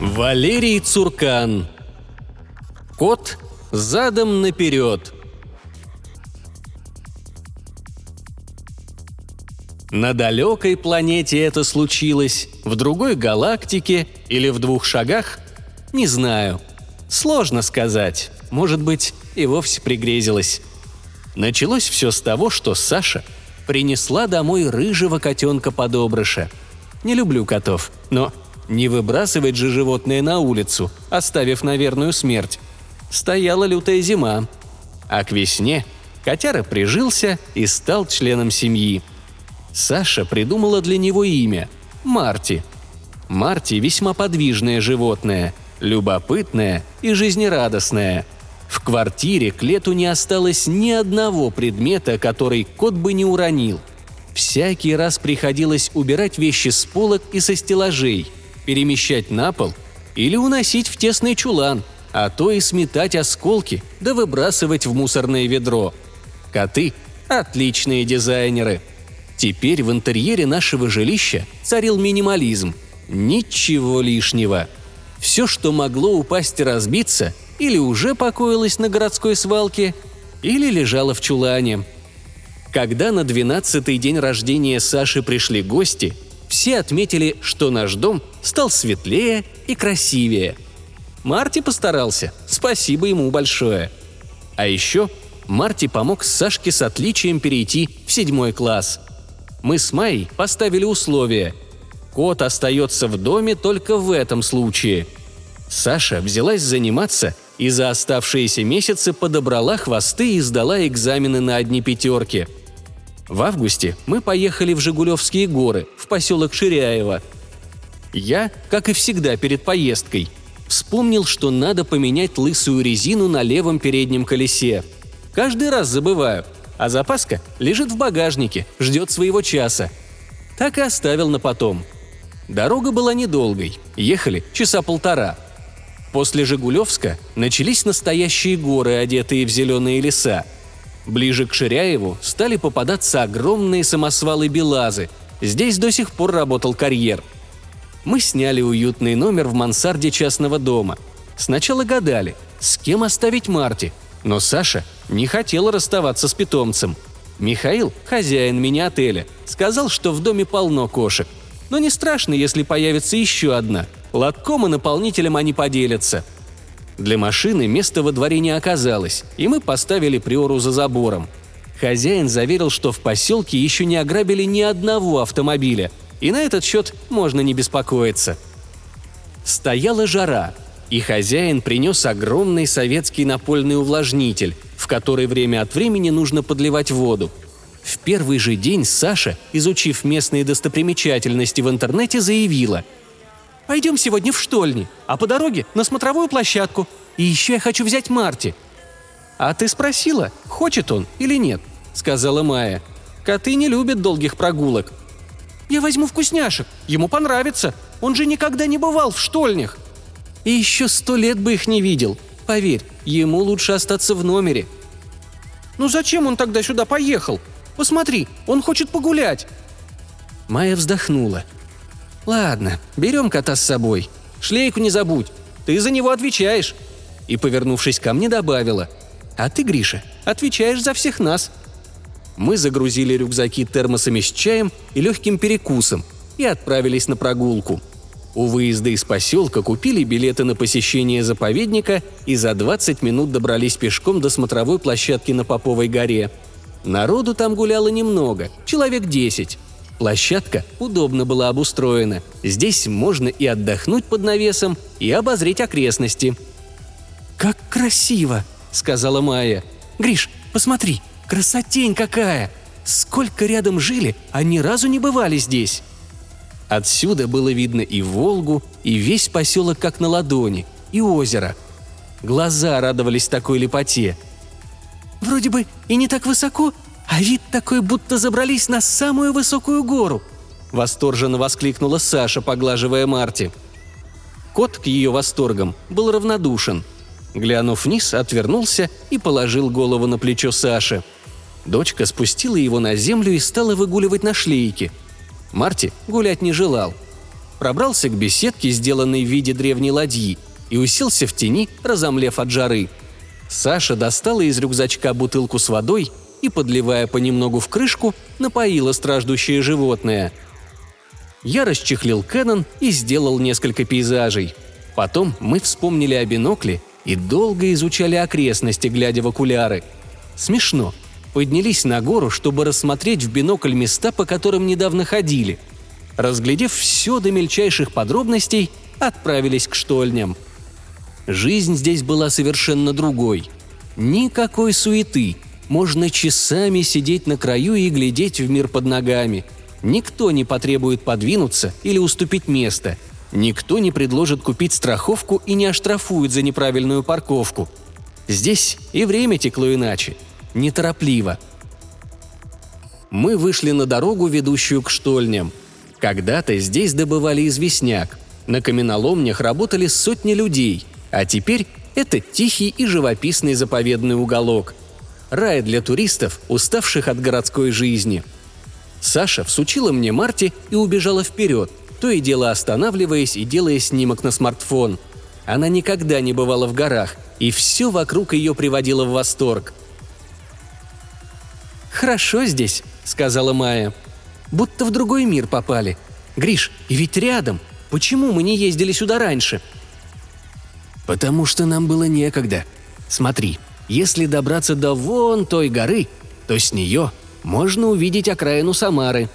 Валерий Цуркан. Кот задом наперед На далекой планете это случилось, в другой галактике или в двух шагах? Не знаю. Сложно сказать. Может быть, и вовсе пригрезилось. Началось все с того, что Саша принесла домой рыжего котенка-подобрыша. Не люблю котов, но не выбрасывать же животное на улицу, оставив на верную смерть. Стояла лютая зима. А к весне котяра прижился и стал членом семьи. Саша придумала для него имя – Марти. Марти весьма подвижное животное, любопытное и жизнерадостное. В квартире к лету не осталось ни одного предмета, который кот бы не уронил. Всякий раз приходилось убирать вещи с полок и со стеллажей, перемещать на пол или уносить в тесный чулан, а то и сметать осколки, да выбрасывать в мусорное ведро. Коты – отличные дизайнеры. Теперь в интерьере нашего жилища царил минимализм. Ничего лишнего. Все, что могло упасть и разбиться, или уже покоилось на городской свалке, или лежало в чулане. Когда на двенадцатый день рождения Саши пришли гости, все отметили, что наш дом стал светлее и красивее. Марти постарался, спасибо ему большое. А еще Марти помог Сашке с отличием перейти в седьмой класс. Мы с Майей поставили условие. Кот остается в доме только в этом случае. Саша взялась заниматься и за оставшиеся месяцы подобрала хвосты и сдала экзамены на одни пятерки. В августе мы поехали в Жигулевские горы, в поселок Ширяево. Я, как и всегда перед поездкой, вспомнил, что надо поменять лысую резину на левом переднем колесе. Каждый раз забываю, а запаска лежит в багажнике, ждет своего часа. Так и оставил на потом. Дорога была недолгой, ехали часа полтора – После Жигулевска начались настоящие горы, одетые в зеленые леса. Ближе к Ширяеву стали попадаться огромные самосвалы-белазы. Здесь до сих пор работал карьер. Мы сняли уютный номер в мансарде частного дома. Сначала гадали, с кем оставить Марти, но Саша не хотела расставаться с питомцем. Михаил, хозяин мини-отеля, сказал, что в доме полно кошек. Но не страшно, если появится еще одна – Лотком и наполнителем они поделятся. Для машины места во дворе не оказалось, и мы поставили приору за забором. Хозяин заверил, что в поселке еще не ограбили ни одного автомобиля, и на этот счет можно не беспокоиться. Стояла жара, и хозяин принес огромный советский напольный увлажнитель, в который время от времени нужно подливать воду. В первый же день Саша, изучив местные достопримечательности в интернете, заявила – Пойдем сегодня в штольни, а по дороге на смотровую площадку. И еще я хочу взять Марти». «А ты спросила, хочет он или нет?» – сказала Майя. «Коты не любят долгих прогулок». «Я возьму вкусняшек, ему понравится. Он же никогда не бывал в штольнях». «И еще сто лет бы их не видел. Поверь, ему лучше остаться в номере». «Ну зачем он тогда сюда поехал? Посмотри, он хочет погулять». Майя вздохнула – «Ладно, берем кота с собой. Шлейку не забудь. Ты за него отвечаешь». И, повернувшись ко мне, добавила. «А ты, Гриша, отвечаешь за всех нас». Мы загрузили рюкзаки термосами с чаем и легким перекусом и отправились на прогулку. У выезда из поселка купили билеты на посещение заповедника и за 20 минут добрались пешком до смотровой площадки на Поповой горе. Народу там гуляло немного, человек 10. Площадка удобно была обустроена. Здесь можно и отдохнуть под навесом, и обозреть окрестности. «Как красиво!» — сказала Майя. «Гриш, посмотри, красотень какая! Сколько рядом жили, а ни разу не бывали здесь!» Отсюда было видно и Волгу, и весь поселок как на ладони, и озеро. Глаза радовались такой лепоте. «Вроде бы и не так высоко, а вид такой, будто забрались на самую высокую гору», – восторженно воскликнула Саша, поглаживая Марти. Кот к ее восторгам был равнодушен. Глянув вниз, отвернулся и положил голову на плечо Саши. Дочка спустила его на землю и стала выгуливать на шлейке. Марти гулять не желал. Пробрался к беседке, сделанной в виде древней ладьи, и уселся в тени, разомлев от жары. Саша достала из рюкзачка бутылку с водой и, подливая понемногу в крышку, напоила страждущее животное. Я расчехлил Кэнон и сделал несколько пейзажей. Потом мы вспомнили о бинокле и долго изучали окрестности, глядя в окуляры. Смешно. Поднялись на гору, чтобы рассмотреть в бинокль места, по которым недавно ходили. Разглядев все до мельчайших подробностей, отправились к штольням. Жизнь здесь была совершенно другой. Никакой суеты – можно часами сидеть на краю и глядеть в мир под ногами. Никто не потребует подвинуться или уступить место. Никто не предложит купить страховку и не оштрафует за неправильную парковку. Здесь и время текло иначе. Неторопливо. Мы вышли на дорогу, ведущую к штольням. Когда-то здесь добывали известняк. На каменоломнях работали сотни людей, а теперь это тихий и живописный заповедный уголок – рай для туристов, уставших от городской жизни. Саша всучила мне Марти и убежала вперед, то и дело останавливаясь и делая снимок на смартфон. Она никогда не бывала в горах, и все вокруг ее приводило в восторг. «Хорошо здесь», — сказала Майя. «Будто в другой мир попали. Гриш, и ведь рядом. Почему мы не ездили сюда раньше?» «Потому что нам было некогда. Смотри, если добраться до вон той горы, то с нее можно увидеть окраину Самары.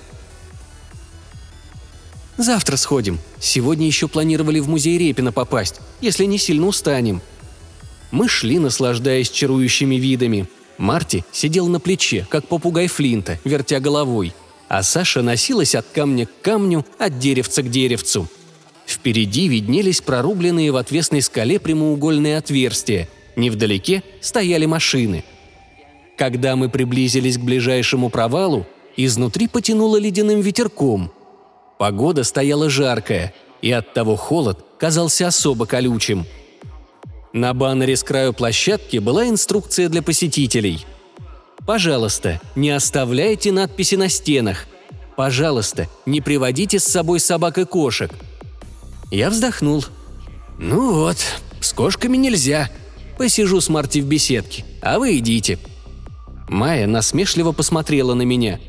«Завтра сходим. Сегодня еще планировали в музей Репина попасть, если не сильно устанем». Мы шли, наслаждаясь чарующими видами. Марти сидел на плече, как попугай Флинта, вертя головой, а Саша носилась от камня к камню, от деревца к деревцу. Впереди виднелись прорубленные в отвесной скале прямоугольные отверстия, Невдалеке стояли машины. Когда мы приблизились к ближайшему провалу, изнутри потянуло ледяным ветерком. Погода стояла жаркая, и оттого холод казался особо колючим. На баннере с краю площадки была инструкция для посетителей. «Пожалуйста, не оставляйте надписи на стенах. Пожалуйста, не приводите с собой собак и кошек». Я вздохнул. «Ну вот, с кошками нельзя», Посижу с Марти в беседке, а вы идите». Майя насмешливо посмотрела на меня.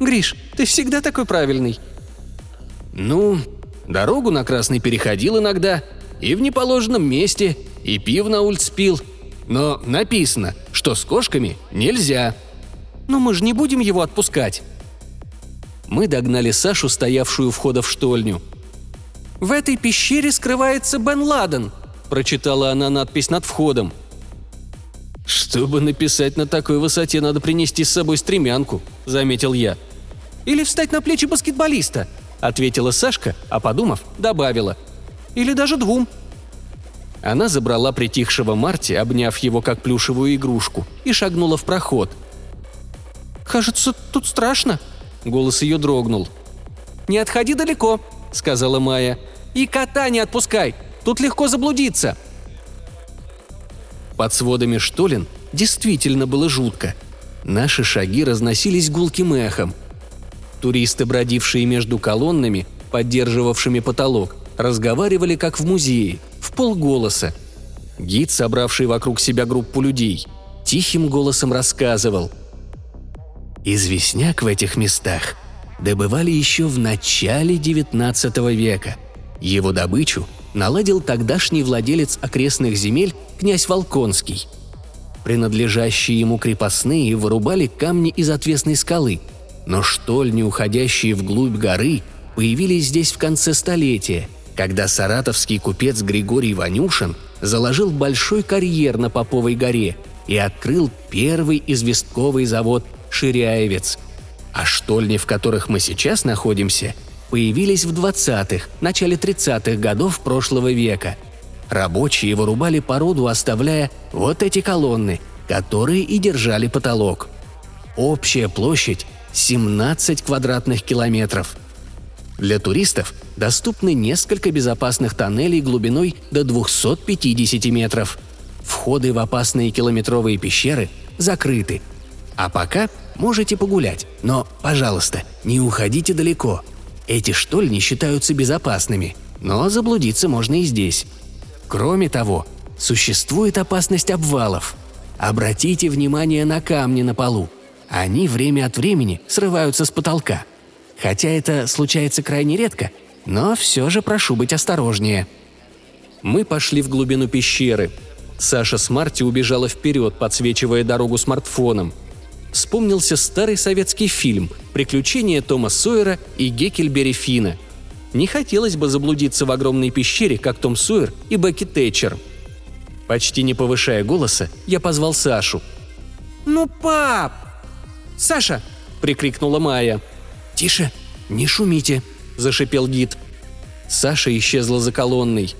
«Гриш, ты всегда такой правильный». «Ну, дорогу на Красный переходил иногда, и в неположенном месте, и пив на улице пил. Но написано, что с кошками нельзя». «Но мы же не будем его отпускать». Мы догнали Сашу, стоявшую у входа в штольню. «В этой пещере скрывается Бен Ладен», – прочитала она надпись над входом. «Чтобы написать на такой высоте, надо принести с собой стремянку», – заметил я. «Или встать на плечи баскетболиста», – ответила Сашка, а подумав, добавила. «Или даже двум». Она забрала притихшего Марти, обняв его как плюшевую игрушку, и шагнула в проход. «Кажется, тут страшно», – голос ее дрогнул. «Не отходи далеко», – сказала Майя. «И кота не отпускай, Тут легко заблудиться!» Под сводами штолен действительно было жутко. Наши шаги разносились гулким эхом. Туристы, бродившие между колоннами, поддерживавшими потолок, разговаривали как в музее, в полголоса. Гид, собравший вокруг себя группу людей, тихим голосом рассказывал. «Известняк в этих местах добывали еще в начале XIX века. Его добычу наладил тогдашний владелец окрестных земель князь Волконский. Принадлежащие ему крепостные вырубали камни из отвесной скалы, но штольни, уходящие вглубь горы, появились здесь в конце столетия, когда саратовский купец Григорий Ванюшин заложил большой карьер на Поповой горе и открыл первый известковый завод «Ширяевец». А штольни, в которых мы сейчас находимся – появились в 20-х, начале 30-х годов прошлого века. Рабочие вырубали породу, оставляя вот эти колонны, которые и держали потолок. Общая площадь 17 квадратных километров. Для туристов доступны несколько безопасных тоннелей глубиной до 250 метров. Входы в опасные километровые пещеры закрыты. А пока можете погулять, но, пожалуйста, не уходите далеко. Эти штольни считаются безопасными, но заблудиться можно и здесь. Кроме того, существует опасность обвалов. Обратите внимание на камни на полу. Они время от времени срываются с потолка. Хотя это случается крайне редко, но все же прошу быть осторожнее. Мы пошли в глубину пещеры. Саша с Марти убежала вперед, подсвечивая дорогу смартфоном. Вспомнился старый советский фильм «Приключения Тома Сойера и Геккельбери Фина». Не хотелось бы заблудиться в огромной пещере, как Том Сойер и Бекки Тэтчер. Почти не повышая голоса, я позвал Сашу. «Ну, пап!» «Саша!» – прикрикнула Майя. «Тише, не шумите!» – зашипел гид. Саша исчезла за колонной.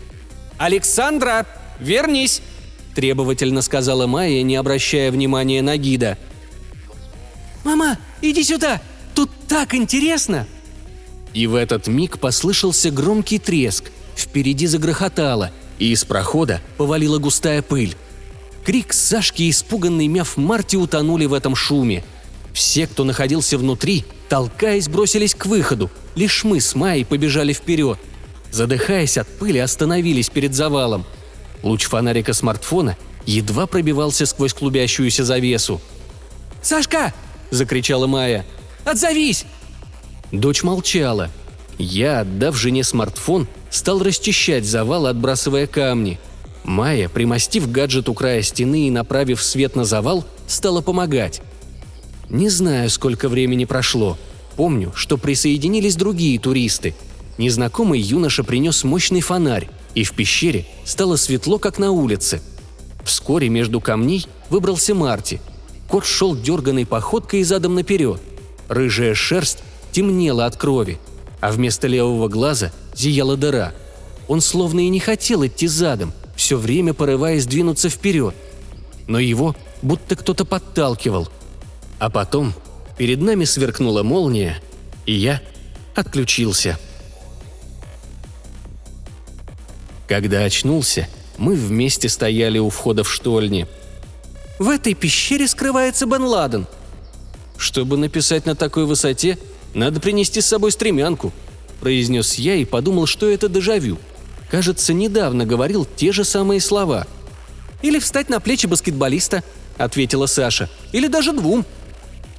«Александра, вернись!» – требовательно сказала Майя, не обращая внимания на гида. «Мама, иди сюда! Тут так интересно!» И в этот миг послышался громкий треск. Впереди загрохотало, и из прохода повалила густая пыль. Крик Сашки и испуганный мяв Марти утонули в этом шуме – все, кто находился внутри, толкаясь, бросились к выходу. Лишь мы с Майей побежали вперед. Задыхаясь от пыли, остановились перед завалом. Луч фонарика смартфона едва пробивался сквозь клубящуюся завесу. «Сашка!» – закричала Майя. «Отзовись!» Дочь молчала. Я, отдав жене смартфон, стал расчищать завал, отбрасывая камни. Майя, примостив гаджет у края стены и направив свет на завал, стала помогать. Не знаю, сколько времени прошло. Помню, что присоединились другие туристы. Незнакомый юноша принес мощный фонарь, и в пещере стало светло, как на улице. Вскоре между камней выбрался Марти. Кот шел дерганной походкой и задом наперед. Рыжая шерсть темнела от крови, а вместо левого глаза зияла дыра. Он словно и не хотел идти задом, все время порываясь двинуться вперед. Но его будто кто-то подталкивал – а потом перед нами сверкнула молния, и я отключился. Когда очнулся, мы вместе стояли у входа в штольни. «В этой пещере скрывается Бен Ладен». «Чтобы написать на такой высоте, надо принести с собой стремянку», – произнес я и подумал, что это дежавю. Кажется, недавно говорил те же самые слова. «Или встать на плечи баскетболиста», – ответила Саша. «Или даже двум»,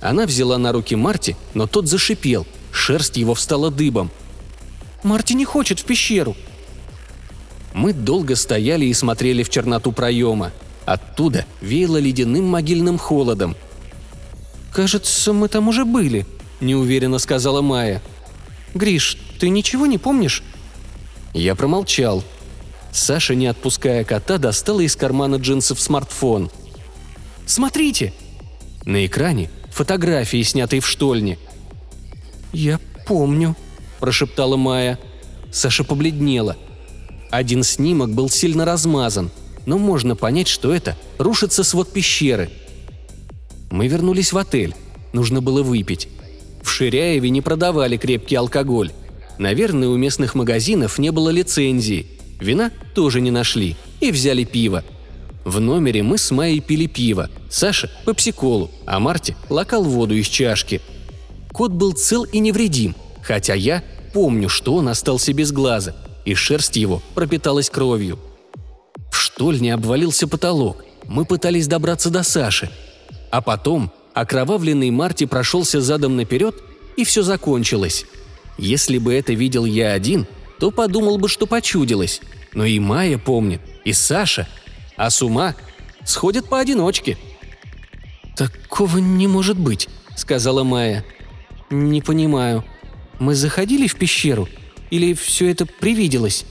она взяла на руки Марти, но тот зашипел, шерсть его встала дыбом. «Марти не хочет в пещеру!» Мы долго стояли и смотрели в черноту проема. Оттуда веяло ледяным могильным холодом. «Кажется, мы там уже были», – неуверенно сказала Майя. «Гриш, ты ничего не помнишь?» Я промолчал. Саша, не отпуская кота, достала из кармана джинсов смартфон. «Смотрите!» На экране фотографии, снятые в штольне. «Я помню», – прошептала Майя. Саша побледнела. Один снимок был сильно размазан, но можно понять, что это рушится свод пещеры. Мы вернулись в отель. Нужно было выпить. В Ширяеве не продавали крепкий алкоголь. Наверное, у местных магазинов не было лицензии. Вина тоже не нашли. И взяли пиво – в номере мы с Майей пили пиво, Саша – пепсиколу, а Марти – локал воду из чашки. Кот был цел и невредим, хотя я помню, что он остался без глаза, и шерсть его пропиталась кровью. В штольне обвалился потолок, мы пытались добраться до Саши. А потом окровавленный Марти прошелся задом наперед, и все закончилось. Если бы это видел я один, то подумал бы, что почудилось. Но и Майя помнит, и Саша – а с ума сходят поодиночке». «Такого не может быть», — сказала Майя. «Не понимаю. Мы заходили в пещеру? Или все это привиделось?»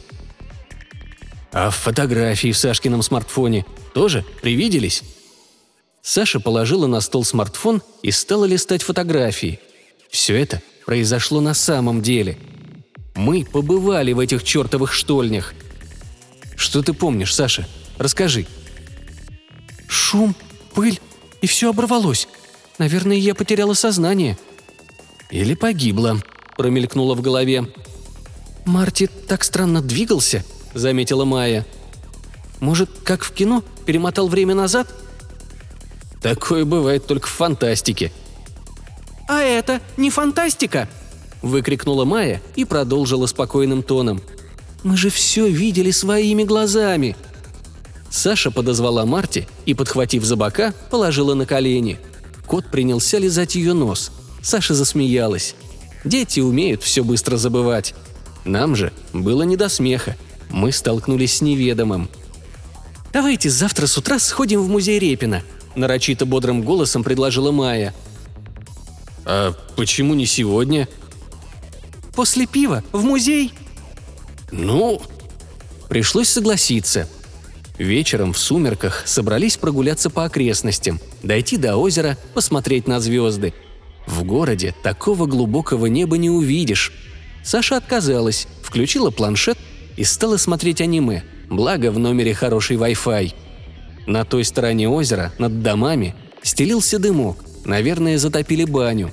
«А фотографии в Сашкином смартфоне тоже привиделись?» Саша положила на стол смартфон и стала листать фотографии. Все это произошло на самом деле. Мы побывали в этих чертовых штольнях. Что ты помнишь, Саша?» Расскажи». «Шум, пыль, и все оборвалось. Наверное, я потеряла сознание». Или погибла, промелькнуло в голове. «Марти так странно двигался», — заметила Майя. «Может, как в кино, перемотал время назад?» «Такое бывает только в фантастике». «А это не фантастика!» — выкрикнула Майя и продолжила спокойным тоном. «Мы же все видели своими глазами!» Саша подозвала Марти и, подхватив за бока, положила на колени. Кот принялся лизать ее нос. Саша засмеялась. Дети умеют все быстро забывать. Нам же было не до смеха. Мы столкнулись с неведомым. «Давайте завтра с утра сходим в музей Репина», – нарочито бодрым голосом предложила Майя. «А почему не сегодня?» «После пива в музей?» «Ну...» Пришлось согласиться. Вечером в сумерках собрались прогуляться по окрестностям, дойти до озера, посмотреть на звезды – в городе такого глубокого неба не увидишь. Саша отказалась, включила планшет и стала смотреть аниме, благо в номере хороший Wi-Fi. На той стороне озера, над домами, стелился дымок, наверное, затопили баню.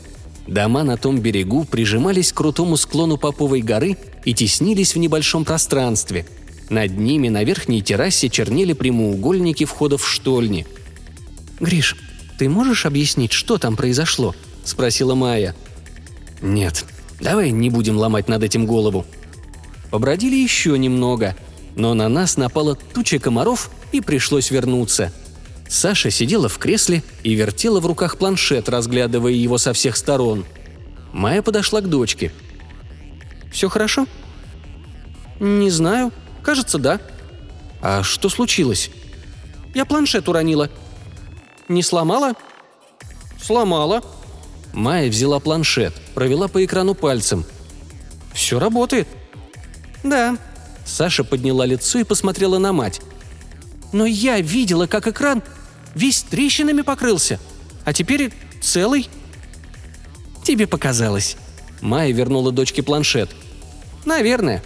Дома на том берегу прижимались к крутому склону Поповой горы и теснились в небольшом пространстве. Над ними на верхней террасе чернели прямоугольники входов в штольни. «Гриш, ты можешь объяснить, что там произошло?» – спросила Майя. «Нет, давай не будем ломать над этим голову». Побродили еще немного, но на нас напала туча комаров и пришлось вернуться. Саша сидела в кресле и вертела в руках планшет, разглядывая его со всех сторон. Майя подошла к дочке. «Все хорошо?» «Не знаю. Кажется, да». «А что случилось?» «Я планшет уронила». «Не сломала?» «Сломала», Майя взяла планшет, провела по экрану пальцем. «Все работает». «Да». Саша подняла лицо и посмотрела на мать. «Но я видела, как экран весь трещинами покрылся, а теперь целый». «Тебе показалось». Майя вернула дочке планшет. «Наверное».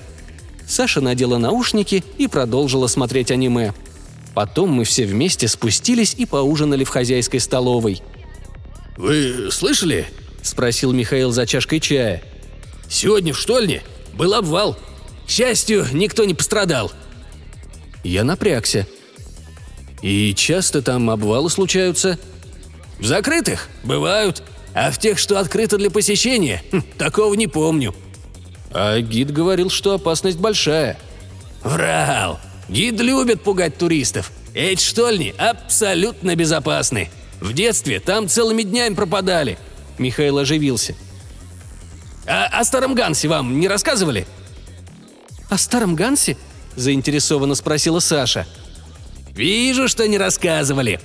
Саша надела наушники и продолжила смотреть аниме. Потом мы все вместе спустились и поужинали в хозяйской столовой – «Вы слышали?» – спросил Михаил за чашкой чая. «Сегодня в штольне был обвал. К счастью, никто не пострадал». Я напрягся. «И часто там обвалы случаются?» «В закрытых? Бывают. А в тех, что открыто для посещения, хм, такого не помню». А гид говорил, что опасность большая. «Врал. Гид любит пугать туристов. Эти штольни абсолютно безопасны. В детстве там целыми днями пропадали». Михаил оживился. «А о старом Гансе вам не рассказывали?» «О старом Гансе?» – заинтересованно спросила Саша. «Вижу, что не рассказывали.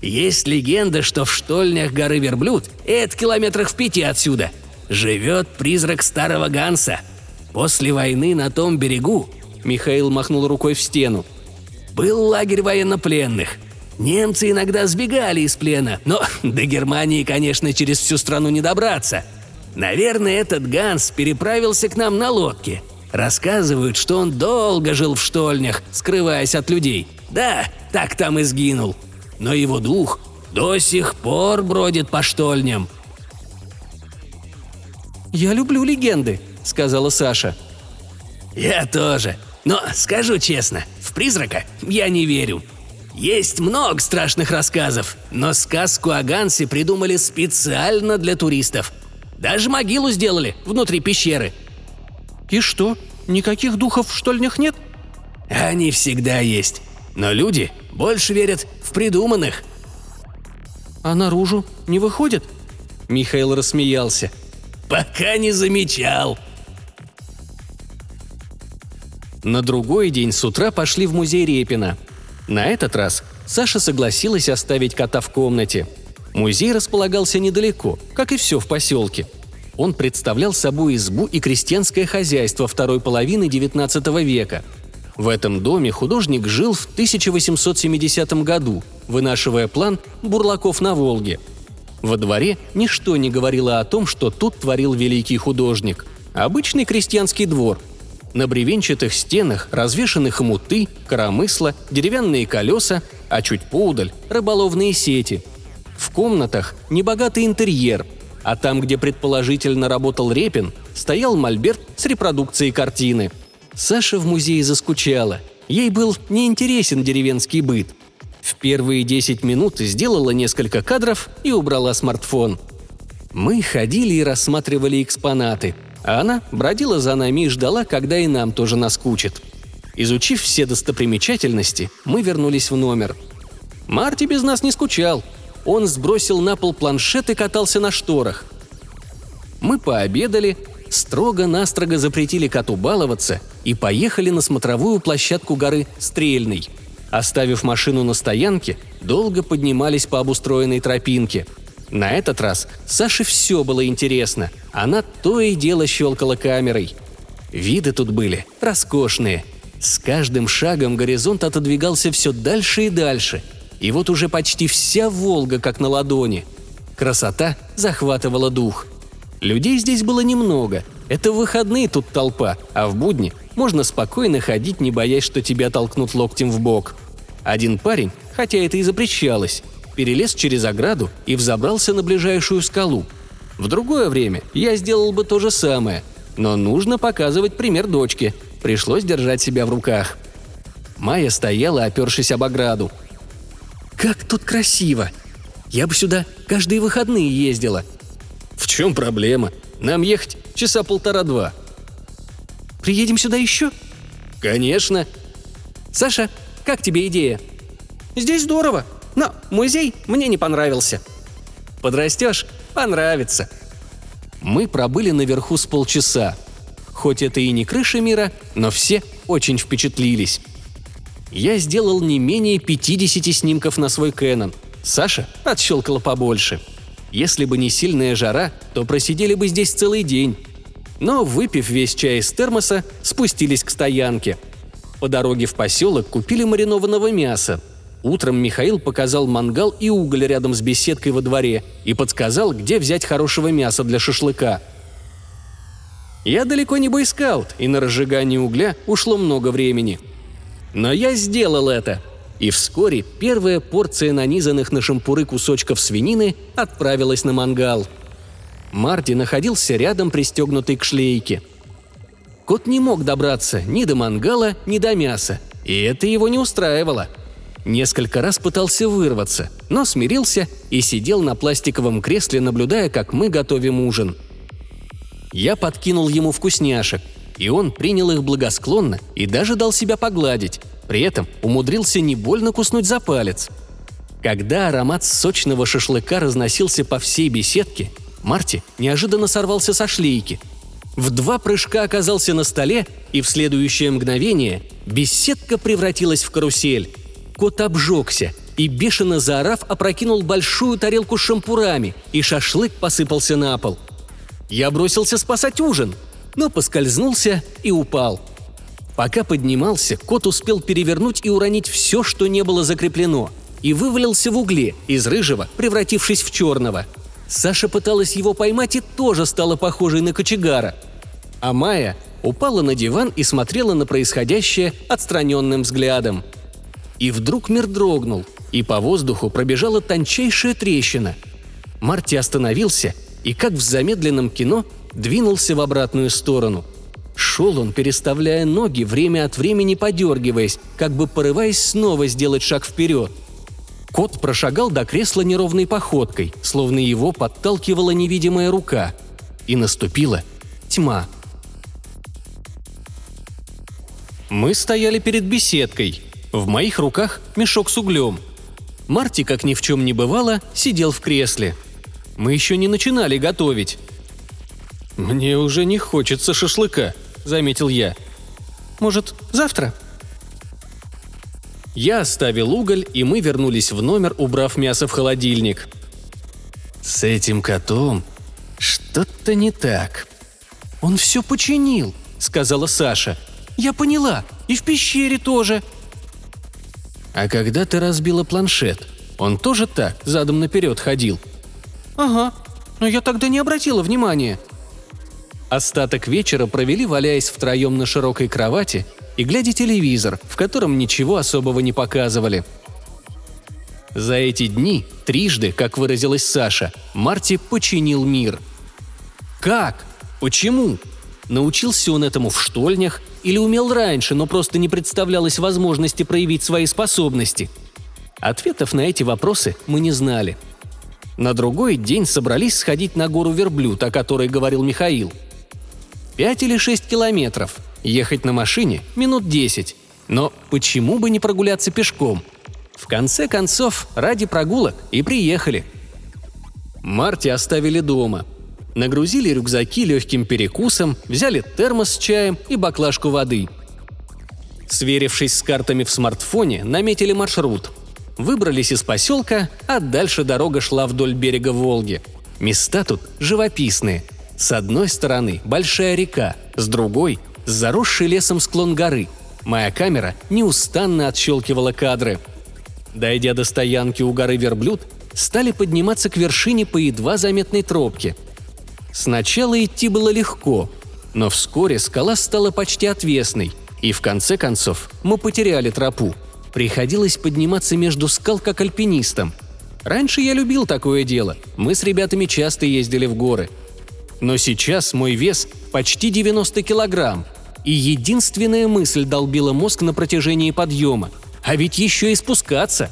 Есть легенда, что в штольнях горы Верблюд, это километрах в пяти отсюда, живет призрак старого Ганса. После войны на том берегу...» Михаил махнул рукой в стену. «Был лагерь военнопленных – Немцы иногда сбегали из плена, но до Германии, конечно, через всю страну не добраться. Наверное, этот Ганс переправился к нам на лодке. Рассказывают, что он долго жил в штольнях, скрываясь от людей. Да, так там и сгинул. Но его дух до сих пор бродит по штольням. «Я люблю легенды», — сказала Саша. «Я тоже. Но скажу честно, в призрака я не верю. Есть много страшных рассказов, но сказку о Гансе придумали специально для туристов. Даже могилу сделали внутри пещеры. И что, никаких духов в штольнях нет? Они всегда есть. Но люди больше верят в придуманных. А наружу не выходят? Михаил рассмеялся. Пока не замечал. На другой день с утра пошли в музей Репина – на этот раз Саша согласилась оставить кота в комнате. Музей располагался недалеко, как и все в поселке. Он представлял собой избу и крестьянское хозяйство второй половины XIX века. В этом доме художник жил в 1870 году, вынашивая план «Бурлаков на Волге». Во дворе ничто не говорило о том, что тут творил великий художник. Обычный крестьянский двор – на бревенчатых стенах развешаны хомуты, коромысла, деревянные колеса, а чуть поудаль – рыболовные сети. В комнатах небогатый интерьер. а там, где предположительно работал Репин, стоял мольберт с репродукцией картины. Саша в музее заскучала. Ей был неинтересен деревенский быт. В первые 10 минут сделала несколько кадров и убрала смартфон. Мы ходили и рассматривали экспонаты, а она бродила за нами и ждала, когда и нам тоже наскучит. Изучив все достопримечательности, мы вернулись в номер. Марти без нас не скучал – он сбросил на пол планшет и катался на шторах. Мы пообедали, строго-настрого запретили коту баловаться и поехали на смотровую площадку горы Стрельной. Оставив машину на стоянке, долго поднимались по обустроенной тропинке. На этот раз Саше все было интересно. Она то и дело щелкала камерой. Виды тут были роскошные. С каждым шагом горизонт отодвигался все дальше и дальше – и вот уже почти вся Волга как на ладони. Красота захватывала дух. Людей здесь было немного. Это в выходные тут толпа, а в будни можно спокойно ходить, не боясь, что тебя толкнут локтем в бок. Один парень, хотя это и запрещалось, перелез через ограду и взобрался на ближайшую скалу. В другое время я сделал бы то же самое, но нужно показывать пример дочке. Пришлось держать себя в руках. Майя стояла, опершись об ограду, как тут красиво! Я бы сюда каждые выходные ездила. В чем проблема? Нам ехать часа полтора-два. Приедем сюда еще? Конечно. Саша, как тебе идея? Здесь здорово, но музей мне не понравился. Подрастешь – понравится. Мы пробыли наверху с полчаса. Хоть это и не крыша мира, но все очень впечатлились. Я сделал не менее 50 снимков на свой Canon. Саша отщелкала побольше. Если бы не сильная жара, то просидели бы здесь целый день. Но, выпив весь чай из термоса, спустились к стоянке. По дороге в поселок купили маринованного мяса. Утром Михаил показал мангал и уголь рядом с беседкой во дворе и подсказал, где взять хорошего мяса для шашлыка. Я далеко не бойскаут, и на разжигание угля ушло много времени – но я сделал это. И вскоре первая порция нанизанных на шампуры кусочков свинины отправилась на мангал. Марти находился рядом, пристегнутый к шлейке. Кот не мог добраться ни до мангала, ни до мяса, и это его не устраивало. Несколько раз пытался вырваться, но смирился и сидел на пластиковом кресле, наблюдая, как мы готовим ужин. Я подкинул ему вкусняшек – и он принял их благосклонно и даже дал себя погладить, при этом умудрился не больно куснуть за палец. Когда аромат сочного шашлыка разносился по всей беседке, Марти неожиданно сорвался со шлейки. В два прыжка оказался на столе, и в следующее мгновение беседка превратилась в карусель. Кот обжегся и, бешено заорав, опрокинул большую тарелку с шампурами, и шашлык посыпался на пол. Я бросился спасать ужин – но поскользнулся и упал. Пока поднимался, кот успел перевернуть и уронить все, что не было закреплено, и вывалился в угле, из рыжего, превратившись в черного. Саша пыталась его поймать и тоже стала похожей на кочегара. А Майя упала на диван и смотрела на происходящее отстраненным взглядом. И вдруг мир дрогнул, и по воздуху пробежала тончайшая трещина. Марти остановился и, как в замедленном кино, двинулся в обратную сторону. Шел он, переставляя ноги, время от времени подергиваясь, как бы порываясь снова сделать шаг вперед. Кот прошагал до кресла неровной походкой, словно его подталкивала невидимая рука. И наступила тьма. Мы стояли перед беседкой. В моих руках мешок с углем. Марти, как ни в чем не бывало, сидел в кресле. Мы еще не начинали готовить. «Мне уже не хочется шашлыка», — заметил я. «Может, завтра?» Я оставил уголь, и мы вернулись в номер, убрав мясо в холодильник. «С этим котом что-то не так». «Он все починил», — сказала Саша. «Я поняла. И в пещере тоже». «А когда ты разбила планшет, он тоже так, задом наперед ходил?» «Ага. Но я тогда не обратила внимания», Остаток вечера провели, валяясь втроем на широкой кровати и глядя телевизор, в котором ничего особого не показывали. За эти дни, трижды, как выразилась Саша, Марти починил мир. Как? Почему? Научился он этому в штольнях или умел раньше, но просто не представлялось возможности проявить свои способности? Ответов на эти вопросы мы не знали. На другой день собрались сходить на гору Верблюд, о которой говорил Михаил. Пять или шесть километров. Ехать на машине минут десять. Но почему бы не прогуляться пешком – в конце концов, ради прогулок и приехали. Марти оставили дома. Нагрузили рюкзаки легким перекусом, взяли термос с чаем и баклажку воды. Сверившись с картами в смартфоне, наметили маршрут. Выбрались из поселка, а дальше дорога шла вдоль берега Волги. Места тут живописные. С одной стороны большая река, с другой – заросший лесом склон горы. Моя камера неустанно отщелкивала кадры – Дойдя до стоянки у горы Верблюд, стали подниматься к вершине по едва заметной тропке. Сначала идти было легко, но вскоре скала стала почти отвесной, и в конце концов мы потеряли тропу. Приходилось подниматься между скал как альпинистам. Раньше я любил такое дело, мы с ребятами часто ездили в горы. Но сейчас мой вес почти 90 килограмм, и единственная мысль долбила мозг на протяжении подъема – а ведь еще и спускаться.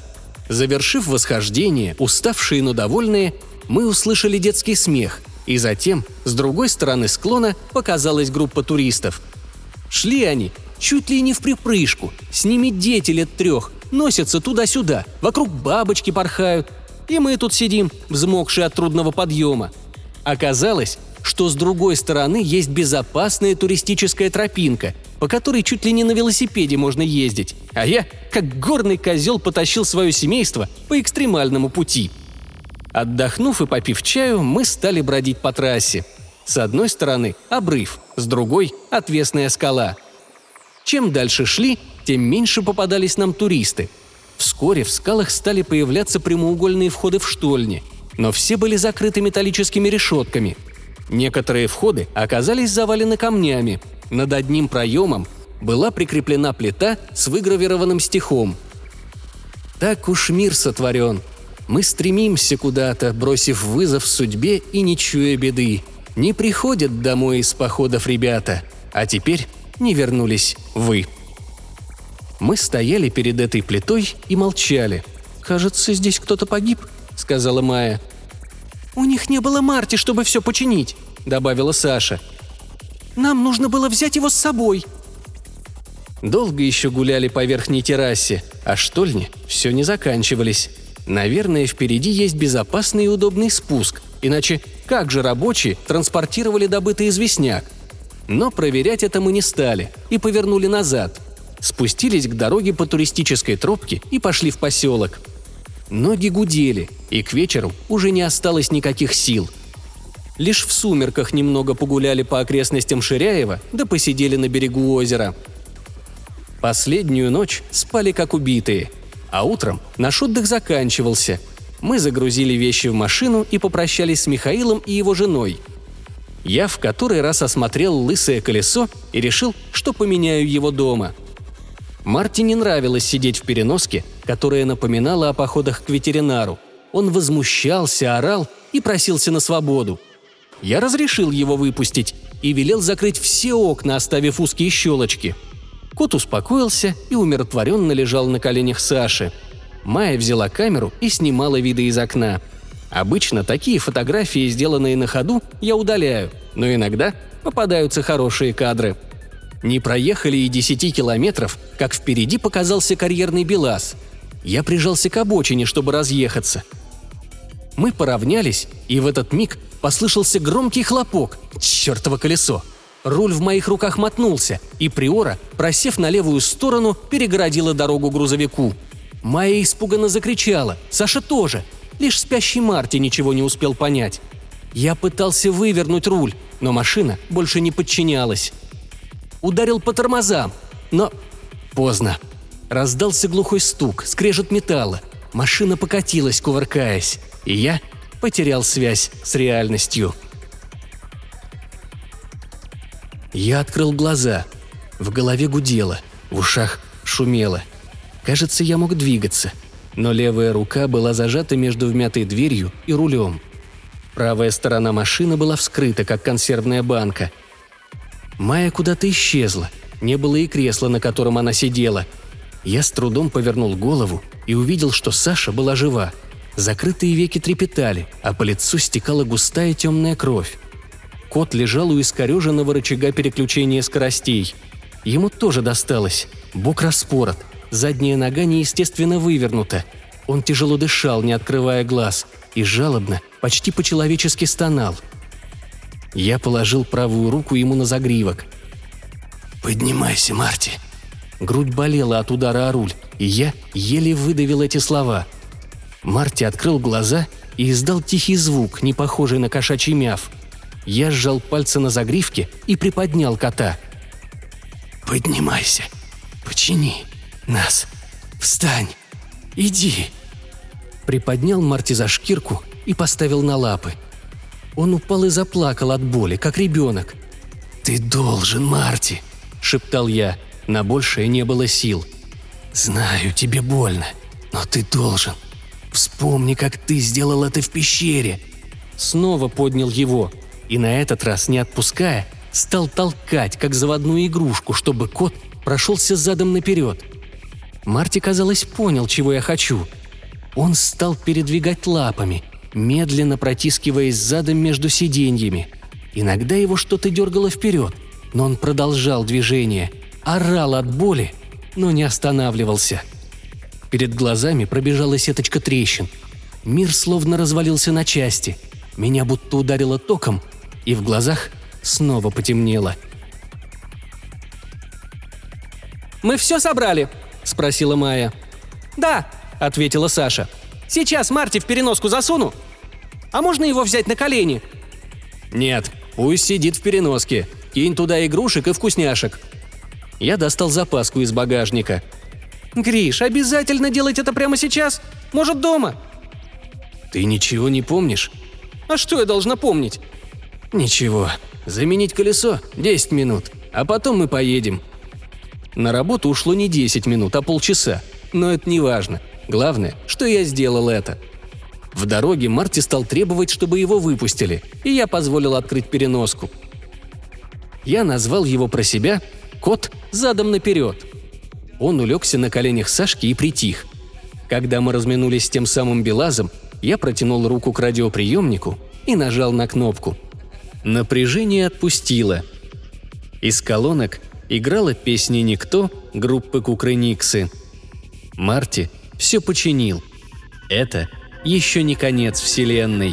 Завершив восхождение, уставшие, но довольные, мы услышали детский смех, и затем, с другой стороны склона, показалась группа туристов. Шли они чуть ли не в припрыжку, с ними дети лет трех, носятся туда-сюда, вокруг бабочки порхают. И мы тут сидим, взмокшие от трудного подъема. Оказалось, что с другой стороны есть безопасная туристическая тропинка, по которой чуть ли не на велосипеде можно ездить, а я, как горный козел, потащил свое семейство по экстремальному пути. Отдохнув и попив чаю, мы стали бродить по трассе. С одной стороны – обрыв, с другой – отвесная скала. Чем дальше шли, тем меньше попадались нам туристы. Вскоре в скалах стали появляться прямоугольные входы в штольни, но все были закрыты металлическими решетками. Некоторые входы оказались завалены камнями, над одним проемом была прикреплена плита с выгравированным стихом. «Так уж мир сотворен. Мы стремимся куда-то, бросив вызов судьбе и не чуя беды. Не приходят домой из походов ребята, а теперь не вернулись вы». Мы стояли перед этой плитой и молчали. «Кажется, здесь кто-то погиб», — сказала Майя. «У них не было Марти, чтобы все починить», — добавила Саша. Нам нужно было взять его с собой». Долго еще гуляли по верхней террасе, а штольни все не заканчивались. Наверное, впереди есть безопасный и удобный спуск, иначе как же рабочие транспортировали добытый известняк? Но проверять это мы не стали и повернули назад. Спустились к дороге по туристической тропке и пошли в поселок. Ноги гудели, и к вечеру уже не осталось никаких сил – Лишь в сумерках немного погуляли по окрестностям Ширяева, да посидели на берегу озера. Последнюю ночь спали как убитые, а утром наш отдых заканчивался. Мы загрузили вещи в машину и попрощались с Михаилом и его женой. Я в который раз осмотрел лысое колесо и решил, что поменяю его дома. Марте не нравилось сидеть в переноске, которая напоминала о походах к ветеринару. Он возмущался, орал и просился на свободу – я разрешил его выпустить и велел закрыть все окна, оставив узкие щелочки. Кот успокоился и умиротворенно лежал на коленях Саши. Майя взяла камеру и снимала виды из окна. Обычно такие фотографии, сделанные на ходу, я удаляю, но иногда попадаются хорошие кадры. Не проехали и десяти километров, как впереди показался карьерный БелАЗ. Я прижался к обочине, чтобы разъехаться. Мы поравнялись, и в этот миг послышался громкий хлопок. Чертово колесо! Руль в моих руках мотнулся, и Приора, просев на левую сторону, перегородила дорогу грузовику. Майя испуганно закричала, Саша тоже. Лишь спящий Марти ничего не успел понять. Я пытался вывернуть руль, но машина больше не подчинялась. Ударил по тормозам, но поздно. Раздался глухой стук, скрежет металла. Машина покатилась, кувыркаясь, и я потерял связь с реальностью. Я открыл глаза. В голове гудело, в ушах шумело. Кажется, я мог двигаться. но левая рука была зажата между вмятой дверью и рулем. Правая сторона машины была вскрыта, как консервная банка. Майя куда-то исчезла. Не было и кресла, на котором она сидела. Я с трудом повернул голову и увидел, что Саша была жива. Закрытые веки трепетали, а по лицу стекала густая темная кровь. Кот лежал у искореженного рычага переключения скоростей. Ему тоже досталось. Бок распорот, задняя нога неестественно вывернута. Он тяжело дышал, не открывая глаз, и жалобно, почти по-человечески стонал. Я положил правую руку ему на загривок. «Поднимайся, Марти!» Грудь болела от удара о руль, и я еле выдавил эти слова. Марти открыл глаза и издал тихий звук, не похожий на кошачий мяв. Я сжал пальцы на загривке и приподнял кота. «Поднимайся, почини нас, встань, иди!» Приподнял Марти за шкирку и поставил на лапы. Он упал и заплакал от боли, как ребенок. «Ты должен, Марти!» – шептал я. На большее не было сил. «Знаю, тебе больно, но ты должен. Вспомни, как ты сделал это в пещере!» Снова поднял его и на этот раз, не отпуская, стал толкать, как заводную игрушку, чтобы кот прошелся задом наперед. Марти, казалось, понял, чего я хочу – он стал передвигать лапами, медленно протискиваясь задом между сиденьями. Иногда его что-то дергало вперед, но он продолжал движение, орал от боли, но не останавливался. Перед глазами пробежала сеточка трещин. Мир словно развалился на части. Меня будто ударило током, и в глазах снова потемнело. «Мы все собрали?» – спросила Майя. «Да», – ответила Саша. «Сейчас Марти в переноску засуну. А можно его взять на колени?» «Нет, пусть сидит в переноске. Кинь туда игрушек и вкусняшек». Я достал запаску из багажника. «Гриш, обязательно делать это прямо сейчас? Может, дома?» «Ты ничего не помнишь?» «А что я должна помнить?» «Ничего. Заменить колесо – 10 минут, а потом мы поедем». На работу ушло не 10 минут, а полчаса. Но это не важно. Главное, что я сделал это. В дороге Марти стал требовать, чтобы его выпустили, и я позволил открыть переноску. Я назвал его про себя «Кот задом наперед». Он улегся на коленях Сашки и притих. Когда мы разминулись с тем самым Белазом, я протянул руку к радиоприемнику и нажал на кнопку. Напряжение отпустило. Из колонок играла песня «Никто» группы Кукрыниксы. Марти все починил. Это еще не конец Вселенной.